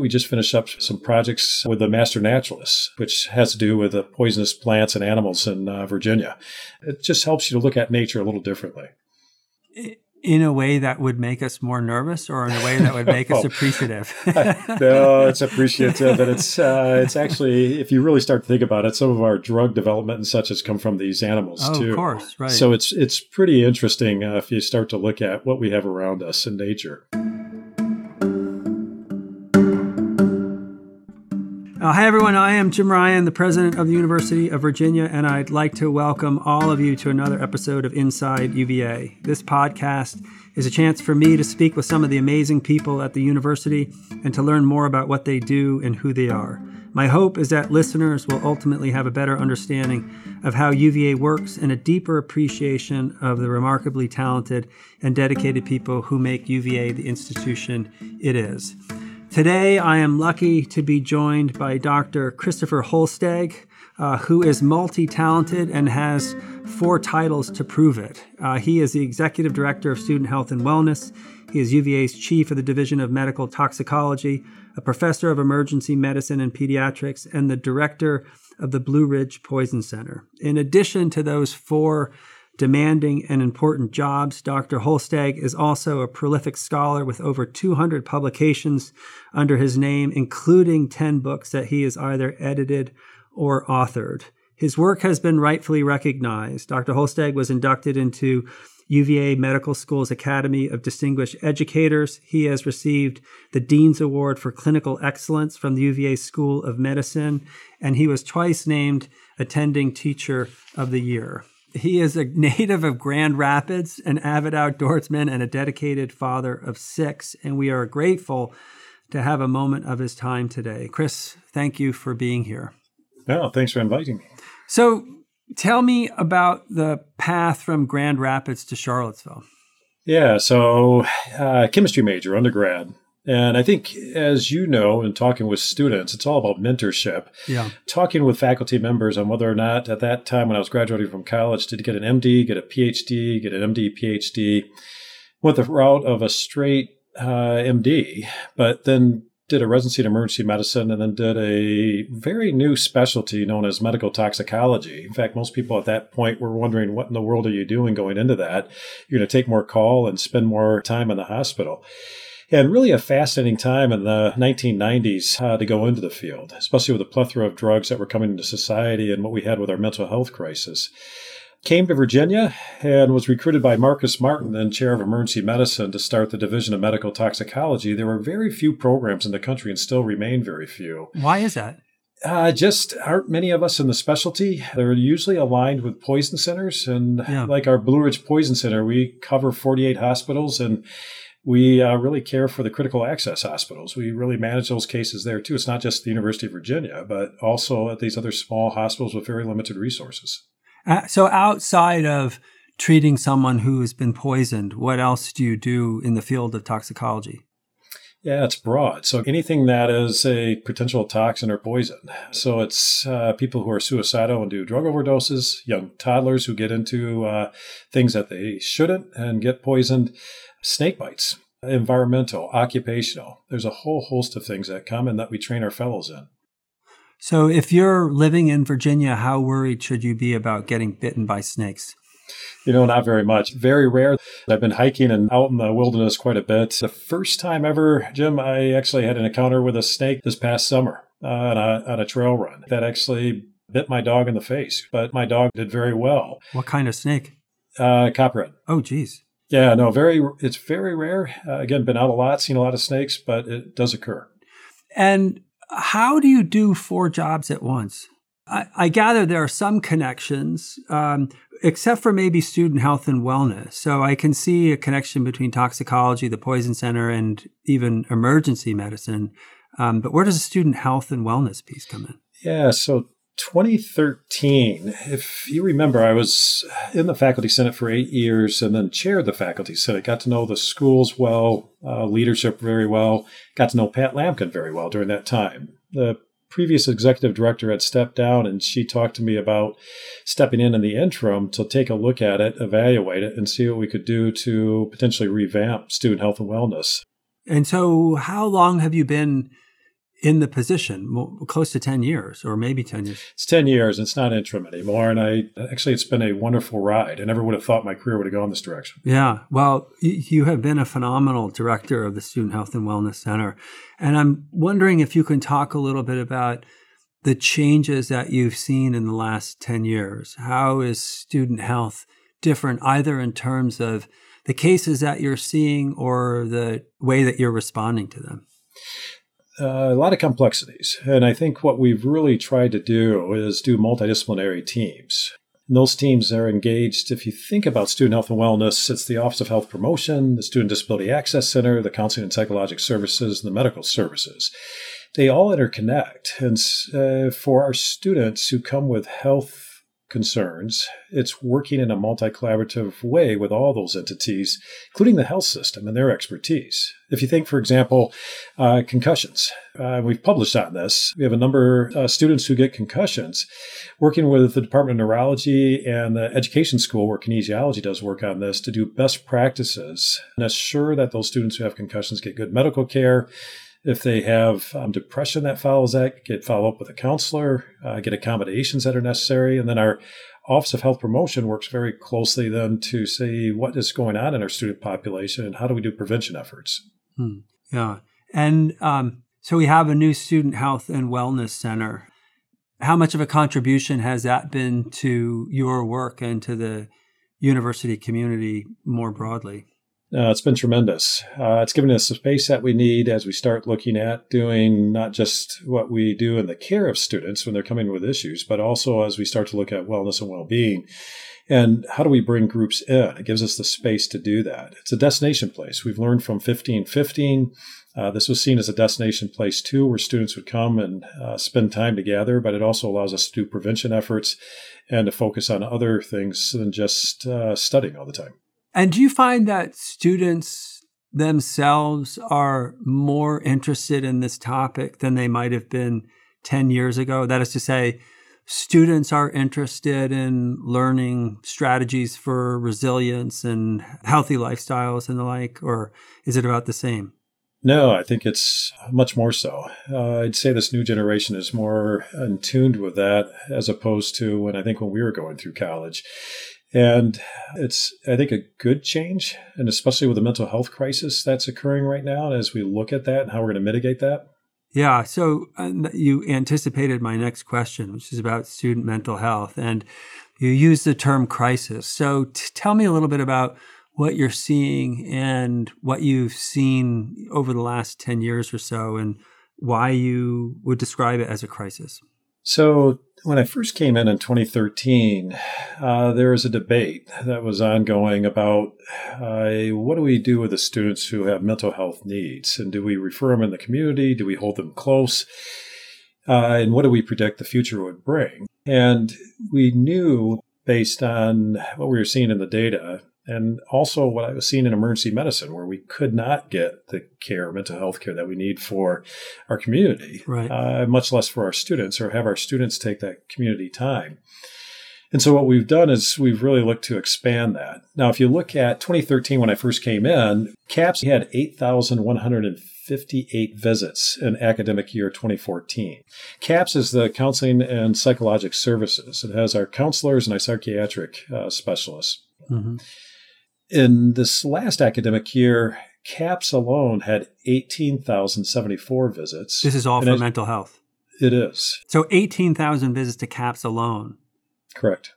We just finished up some projects with the Master Naturalists, which has to do with the poisonous plants and animals in uh, Virginia. It just helps you to look at nature a little differently. In a way that would make us more nervous, or in a way that would make us oh. appreciative. no, it's appreciative, and it's uh, it's actually, if you really start to think about it, some of our drug development and such has come from these animals oh, too. Of course, right. So it's it's pretty interesting uh, if you start to look at what we have around us in nature. Uh, hi, everyone. I am Jim Ryan, the president of the University of Virginia, and I'd like to welcome all of you to another episode of Inside UVA. This podcast is a chance for me to speak with some of the amazing people at the university and to learn more about what they do and who they are. My hope is that listeners will ultimately have a better understanding of how UVA works and a deeper appreciation of the remarkably talented and dedicated people who make UVA the institution it is. Today, I am lucky to be joined by Dr. Christopher Holstege, uh, who is multi talented and has four titles to prove it. Uh, he is the Executive Director of Student Health and Wellness. He is UVA's Chief of the Division of Medical Toxicology, a Professor of Emergency Medicine and Pediatrics, and the Director of the Blue Ridge Poison Center. In addition to those four demanding and important jobs. Dr. Holstege is also a prolific scholar with over 200 publications under his name, including 10 books that he has either edited or authored. His work has been rightfully recognized. Dr. Holstege was inducted into UVA Medical School's Academy of Distinguished Educators. He has received the Dean's Award for Clinical Excellence from the UVA School of Medicine, and he was twice named Attending Teacher of the Year. He is a native of Grand Rapids, an avid outdoorsman, and a dedicated father of six. And we are grateful to have a moment of his time today. Chris, thank you for being here. No, thanks for inviting me. So, tell me about the path from Grand Rapids to Charlottesville. Yeah, so uh, chemistry major, undergrad. And I think, as you know, in talking with students, it's all about mentorship. Yeah. Talking with faculty members on whether or not at that time when I was graduating from college to get an MD, get a PhD, get an MD, PhD, went the route of a straight uh, MD, but then did a residency in emergency medicine and then did a very new specialty known as medical toxicology. In fact, most people at that point were wondering, what in the world are you doing going into that? You're going to take more call and spend more time in the hospital and really a fascinating time in the 1990s uh, to go into the field, especially with the plethora of drugs that were coming into society and what we had with our mental health crisis. Came to Virginia and was recruited by Marcus Martin, then chair of emergency medicine, to start the Division of Medical Toxicology. There were very few programs in the country and still remain very few. Why is that? Uh, just aren't many of us in the specialty. They're usually aligned with poison centers. And yeah. like our Blue Ridge Poison Center, we cover 48 hospitals and we uh, really care for the critical access hospitals. We really manage those cases there too. It's not just the University of Virginia, but also at these other small hospitals with very limited resources. Uh, so, outside of treating someone who has been poisoned, what else do you do in the field of toxicology? Yeah, it's broad. So anything that is a potential toxin or poison. So it's uh, people who are suicidal and do drug overdoses, young toddlers who get into uh, things that they shouldn't and get poisoned, snake bites, environmental, occupational. There's a whole host of things that come and that we train our fellows in. So, if you're living in Virginia, how worried should you be about getting bitten by snakes? You know, not very much. Very rare. I've been hiking and out in the wilderness quite a bit. The first time ever, Jim, I actually had an encounter with a snake this past summer uh, on, a, on a trail run that actually bit my dog in the face, but my dog did very well. What kind of snake? Uh, copperhead. Oh, geez. Yeah, no, very. It's very rare. Uh, again, been out a lot, seen a lot of snakes, but it does occur. And how do you do four jobs at once? I, I gather there are some connections, um, except for maybe student health and wellness. So I can see a connection between toxicology, the poison center, and even emergency medicine. Um, but where does the student health and wellness piece come in? Yeah, so 2013, if you remember, I was in the faculty senate for eight years and then chaired the faculty senate. Got to know the schools well, uh, leadership very well. Got to know Pat Lampkin very well during that time. The previous executive director had stepped down and she talked to me about stepping in in the interim to take a look at it, evaluate it, and see what we could do to potentially revamp student health and wellness. And so, how long have you been in the position, close to 10 years or maybe 10 years. It's 10 years. It's not interim anymore. And I actually, it's been a wonderful ride. I never would have thought my career would have gone this direction. Yeah. Well, you have been a phenomenal director of the Student Health and Wellness Center. And I'm wondering if you can talk a little bit about the changes that you've seen in the last 10 years. How is student health different, either in terms of the cases that you're seeing or the way that you're responding to them? A lot of complexities. And I think what we've really tried to do is do multidisciplinary teams. And those teams are engaged. If you think about student health and wellness, it's the Office of Health Promotion, the Student Disability Access Center, the Counseling and Psychological Services, and the Medical Services. They all interconnect. And uh, for our students who come with health concerns, it's working in a multi collaborative way with all those entities, including the health system and their expertise. If you think, for example, uh, concussions, uh, we've published on this. We have a number of uh, students who get concussions, working with the Department of Neurology and the Education School, where kinesiology does work on this, to do best practices and assure that those students who have concussions get good medical care if they have um, depression that follows that, get follow up with a counselor, uh, get accommodations that are necessary. And then our Office of Health Promotion works very closely then to see what is going on in our student population and how do we do prevention efforts. Hmm. Yeah. And um, so we have a new Student Health and Wellness Center. How much of a contribution has that been to your work and to the university community more broadly? Uh, it's been tremendous. Uh, it's given us the space that we need as we start looking at doing not just what we do in the care of students when they're coming with issues, but also as we start to look at wellness and well being. And how do we bring groups in? It gives us the space to do that. It's a destination place. We've learned from 1515. Uh, this was seen as a destination place too, where students would come and uh, spend time together, but it also allows us to do prevention efforts and to focus on other things than just uh, studying all the time. And do you find that students themselves are more interested in this topic than they might have been 10 years ago? That is to say, students are interested in learning strategies for resilience and healthy lifestyles and the like, or is it about the same? No, I think it's much more so. Uh, I'd say this new generation is more in tuned with that as opposed to when I think when we were going through college. And it's, I think, a good change, and especially with the mental health crisis that's occurring right now. And as we look at that and how we're going to mitigate that. Yeah. So uh, you anticipated my next question, which is about student mental health. And you use the term crisis. So t- tell me a little bit about what you're seeing and what you've seen over the last 10 years or so and why you would describe it as a crisis. So, when I first came in in 2013, uh, there was a debate that was ongoing about uh, what do we do with the students who have mental health needs? And do we refer them in the community? Do we hold them close? Uh, and what do we predict the future would bring? And we knew based on what we were seeing in the data and also what I was seeing in emergency medicine, where we could not get the care, mental health care that we need for our community, right. uh, much less for our students, or have our students take that community time. And so what we've done is we've really looked to expand that. Now, if you look at 2013, when I first came in, CAPS had 8,158 visits in academic year 2014. CAPS is the Counseling and Psychologic Services. It has our counselors and our psychiatric uh, specialists. Mm-hmm in this last academic year, CAPS alone had 18,074 visits. This is all for mental health. It is. So 18,000 visits to CAPS alone. Correct.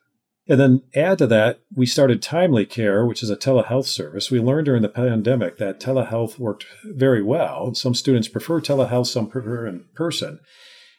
And then add to that, we started Timely Care, which is a telehealth service. We learned during the pandemic that telehealth worked very well. Some students prefer telehealth, some prefer in person.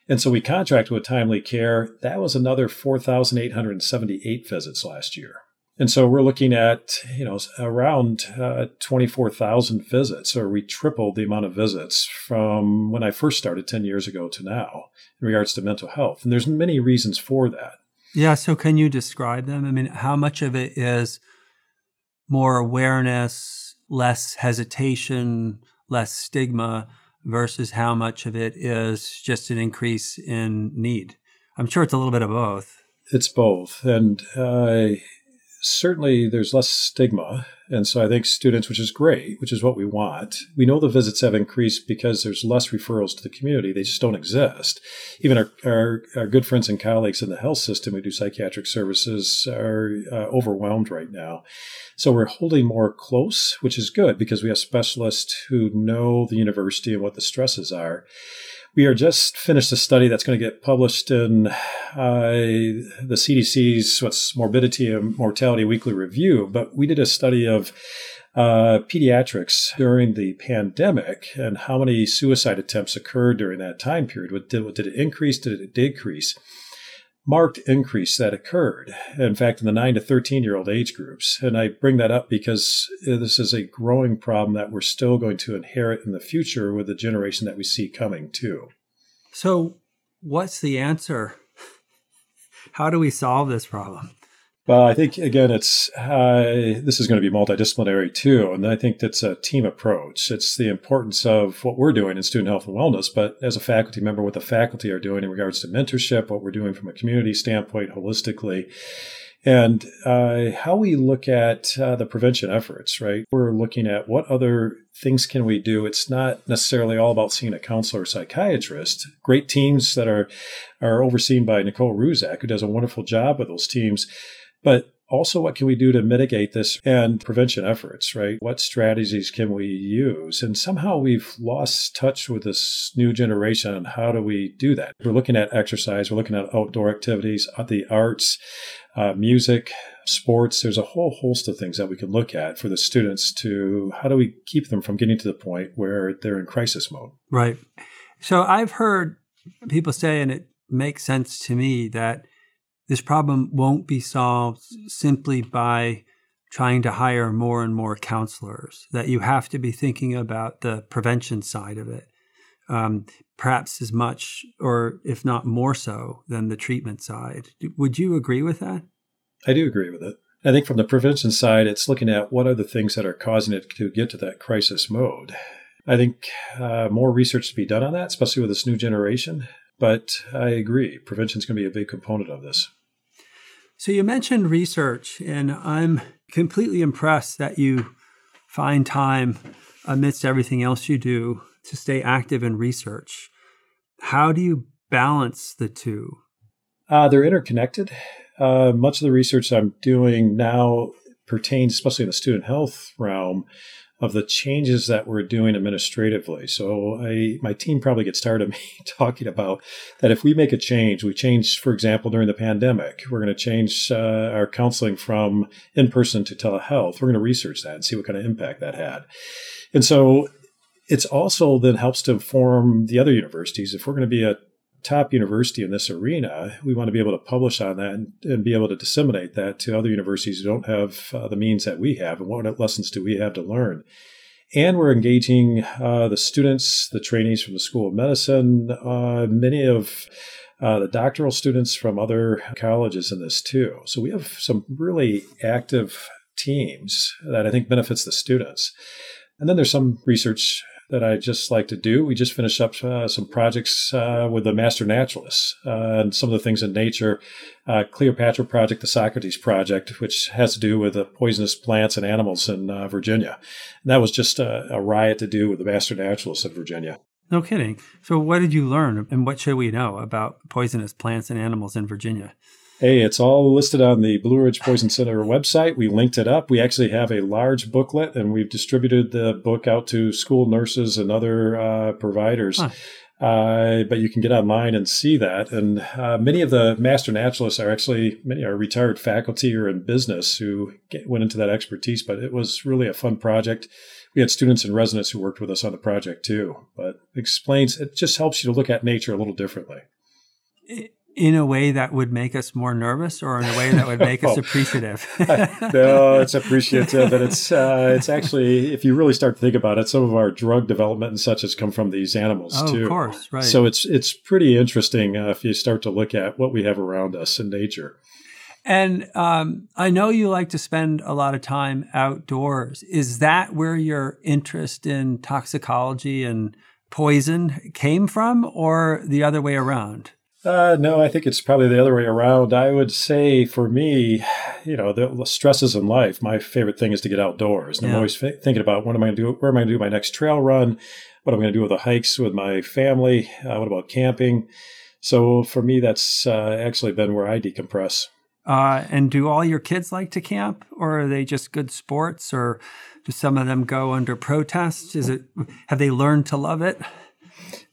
And so we contracted with Timely Care. That was another 4,878 visits last year. And so we're looking at, you know, around uh, 24,000 visits, or we tripled the amount of visits from when I first started 10 years ago to now in regards to mental health. And there's many reasons for that. Yeah. So can you describe them? I mean, how much of it is more awareness, less hesitation, less stigma versus how much of it is just an increase in need? I'm sure it's a little bit of both. It's both. And uh, certainly there's less stigma And so I think students, which is great, which is what we want. We know the visits have increased because there's less referrals to the community. They just don't exist. Even our, our, our good friends and colleagues in the health system who do psychiatric services are uh, overwhelmed right now. So we're holding more close, which is good because we have specialists who know the university and what the stresses are we are just finished a study that's going to get published in uh, the CDC's what's morbidity and mortality weekly review. But we did a study of uh, pediatrics during the pandemic and how many suicide attempts occurred during that time period. What did, did it increase? Did it decrease? Marked increase that occurred. In fact, in the 9 to 13 year old age groups. And I bring that up because uh, this is a growing problem that we're still going to inherit in the future with the generation that we see coming too. So, what's the answer? How do we solve this problem? Well, I think again, it's uh, this is going to be multidisciplinary too, and I think that's a team approach. It's the importance of what we're doing in student health and wellness, but as a faculty member, what the faculty are doing in regards to mentorship, what we're doing from a community standpoint, holistically, and uh, how we look at uh, the prevention efforts. Right, we're looking at what other things can we do. It's not necessarily all about seeing a counselor or psychiatrist. Great teams that are are overseen by Nicole Ruzek, who does a wonderful job with those teams but also, what can we do to mitigate this and prevention efforts, right? What strategies can we use? And somehow we've lost touch with this new generation. How do we do that? We're looking at exercise, we're looking at outdoor activities, uh, the arts, uh, music, sports. There's a whole host of things that we can look at for the students to how do we keep them from getting to the point where they're in crisis mode? Right. So I've heard people say, and it makes sense to me, that this problem won't be solved simply by trying to hire more and more counselors, that you have to be thinking about the prevention side of it, um, perhaps as much or if not more so than the treatment side. Would you agree with that? I do agree with it. I think from the prevention side, it's looking at what are the things that are causing it to get to that crisis mode. I think uh, more research to be done on that, especially with this new generation. But I agree, prevention is going to be a big component of this. So you mentioned research, and I'm completely impressed that you find time amidst everything else you do to stay active in research. How do you balance the two? Uh, they're interconnected. Uh, much of the research I'm doing now pertains, especially in the student health realm, of the changes that we're doing administratively. So I, my team probably gets tired of me talking about that. If we make a change, we change, for example, during the pandemic, we're going to change uh, our counseling from in person to telehealth. We're going to research that and see what kind of impact that had. And so it's also then helps to inform the other universities. If we're going to be a top university in this arena, we want to be able to publish on that and, and be able to disseminate that to other universities who don't have uh, the means that we have. And what lessons do we have to learn? And we're engaging uh, the students, the trainees from the School of Medicine, uh, many of uh, the doctoral students from other colleges in this too. So we have some really active teams that I think benefits the students. And then there's some research that I just like to do. We just finished up uh, some projects uh, with the master naturalists uh, and some of the things in nature. Uh, Cleopatra Project, the Socrates Project, which has to do with the poisonous plants and animals in uh, Virginia. And that was just a, a riot to do with the master naturalists in Virginia. No kidding. So, what did you learn, and what should we know about poisonous plants and animals in Virginia? Hey, it's all listed on the Blue Ridge Poison Center website. We linked it up. We actually have a large booklet, and we've distributed the book out to school nurses and other uh, providers. Huh. Uh, but you can get online and see that. And uh, many of the master naturalists are actually many are retired faculty or in business who get, went into that expertise. But it was really a fun project. We had students and residents who worked with us on the project too. But explains it just helps you to look at nature a little differently. In a way that would make us more nervous or in a way that would make us oh. appreciative no it's appreciative and it's uh, it's actually if you really start to think about it some of our drug development and such has come from these animals oh, too of course right so it's it's pretty interesting uh, if you start to look at what we have around us in nature and um, I know you like to spend a lot of time outdoors. Is that where your interest in toxicology and poison came from, or the other way around? Uh, no, I think it's probably the other way around. I would say for me, you know, the stresses in life, my favorite thing is to get outdoors. And yeah. I'm always f- thinking about what am I going to do? Where am I going to do my next trail run? What am I going to do with the hikes with my family? Uh, what about camping? So for me, that's uh, actually been where I decompress. Uh, and do all your kids like to camp, or are they just good sports, or do some of them go under protest? Is it have they learned to love it?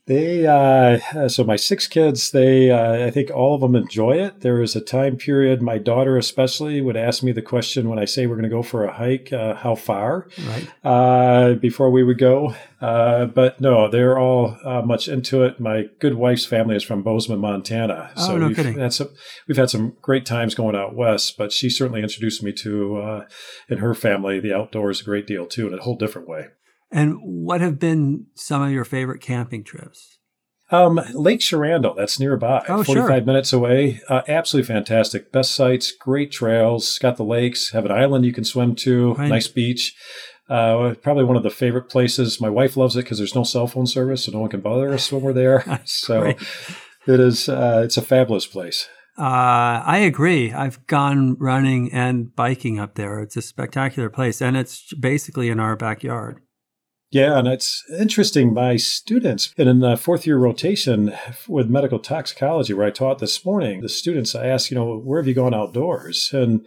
They uh, so my six kids, they uh, I think all of them enjoy it. There is a time period. My daughter especially would ask me the question when I say we're going to go for a hike, uh, how far, right. Uh, before we would go. Uh, but no, they're all uh, much into it. My good wife's family is from Bozeman, Montana, oh, so no we've kidding. had some we've had some great times going out west. But she certainly introduced me to uh, in her family the outdoors a great deal too, in a whole different way. And what have been some of your favorite camping trips? Um, Lake Sherando, that's nearby, oh, 45 sure. minutes away. Uh, absolutely fantastic. Best sites, great trails, got the lakes, have an island you can swim to, right. nice beach. Uh, probably one of the favorite places. My wife loves it because there's no cell phone service, so no one can bother us when we're there. so it is, uh, it's a fabulous place. Uh, I agree. I've gone running and biking up there. It's a spectacular place, and it's basically in our backyard. Yeah, and it's interesting. My students, in a fourth year rotation with medical toxicology, where I taught this morning, the students I asked, you know, where have you gone outdoors? And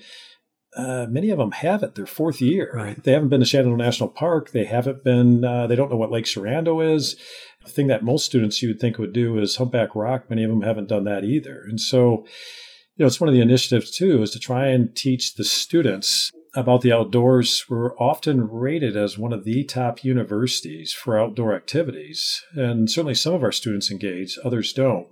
uh, many of them haven't. Their fourth year. Right. They haven't been to Shenandoah National Park. They haven't been. Uh, they don't know what Lake Sherando is. The thing that most students you would think would do is Humpback Rock. Many of them haven't done that either. And so, you know, it's one of the initiatives too is to try and teach the students about the outdoors, we're often rated as one of the top universities for outdoor activities. And certainly some of our students engage, others don't.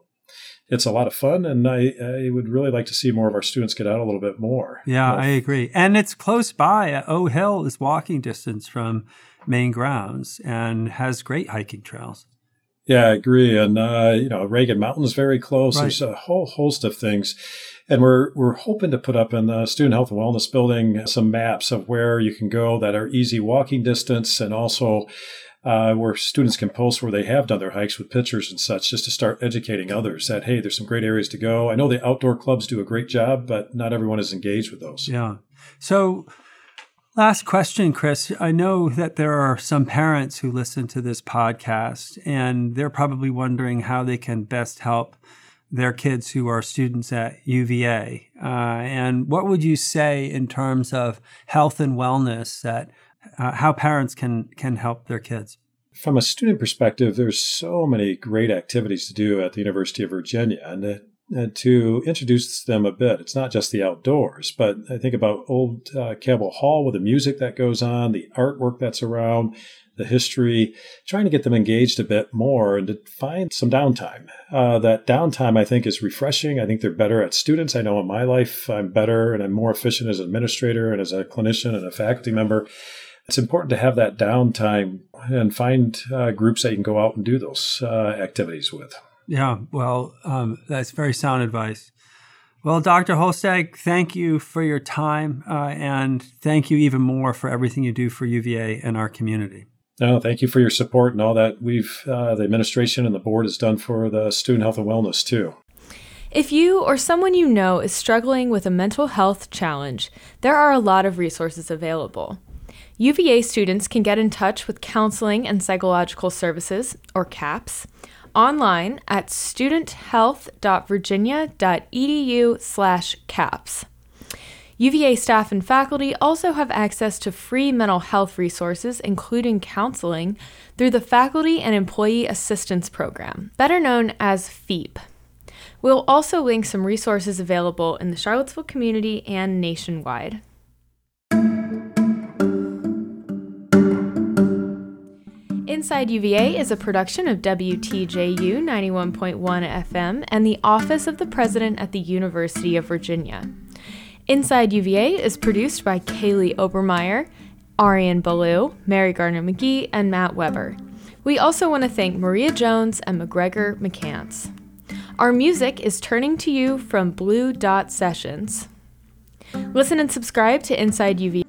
It's a lot of fun, and I, I would really like to see more of our students get out a little bit more. Yeah, I agree. And it's close by. O Hill is walking distance from main grounds and has great hiking trails. Yeah, I agree. And, uh, you know, Ragged Mountain is very close. Right. There's a whole host of things. And we're, we're hoping to put up in the Student Health and Wellness Building some maps of where you can go that are easy walking distance and also uh, where students can post where they have done their hikes with pictures and such, just to start educating others that, hey, there's some great areas to go. I know the outdoor clubs do a great job, but not everyone is engaged with those. Yeah. So, last question, Chris. I know that there are some parents who listen to this podcast, and they're probably wondering how they can best help their kids who are students at UVA. Uh, and what would you say in terms of health and wellness that uh, how parents can can help their kids? From a student perspective, there's so many great activities to do at the University of Virginia, and, uh, and to introduce them a bit, it's not just the outdoors, but I think about old uh, Cabell Hall with the music that goes on, the artwork that's around, the history, trying to get them engaged a bit more and to find some downtime. Uh, that downtime, I think, is refreshing. I think they're better at students. I know in my life, I'm better and I'm more efficient as an administrator and as a clinician and a faculty member. It's important to have that downtime and find uh, groups that you can go out and do those uh, activities with. Yeah, well, um, that's very sound advice. Well, Dr. Holstege, thank you for your time uh, and thank you even more for everything you do for UVA and our community. No, thank you for your support and all that we've, uh, the administration and the board has done for the student health and wellness too. If you or someone you know is struggling with a mental health challenge, there are a lot of resources available. UVA students can get in touch with Counseling and Psychological Services, or CAPS, online at studenthealth.virginia.edu/caps. UVA staff and faculty also have access to free mental health resources, including counseling, through the Faculty and Employee Assistance Program, better known as FEAP. We'll also link some resources available in the Charlottesville community and nationwide. Inside UVA is a production of WTJU 91.1 FM and the Office of the President at the University of Virginia. Inside UVA is produced by Kaylee Obermeyer, Arian Ballou, Mary Gardner McGee, and Matt Weber. We also want to thank Maria Jones and McGregor McCants. Our music is Turning to You from Blue Dot Sessions. Listen and subscribe to Inside UVA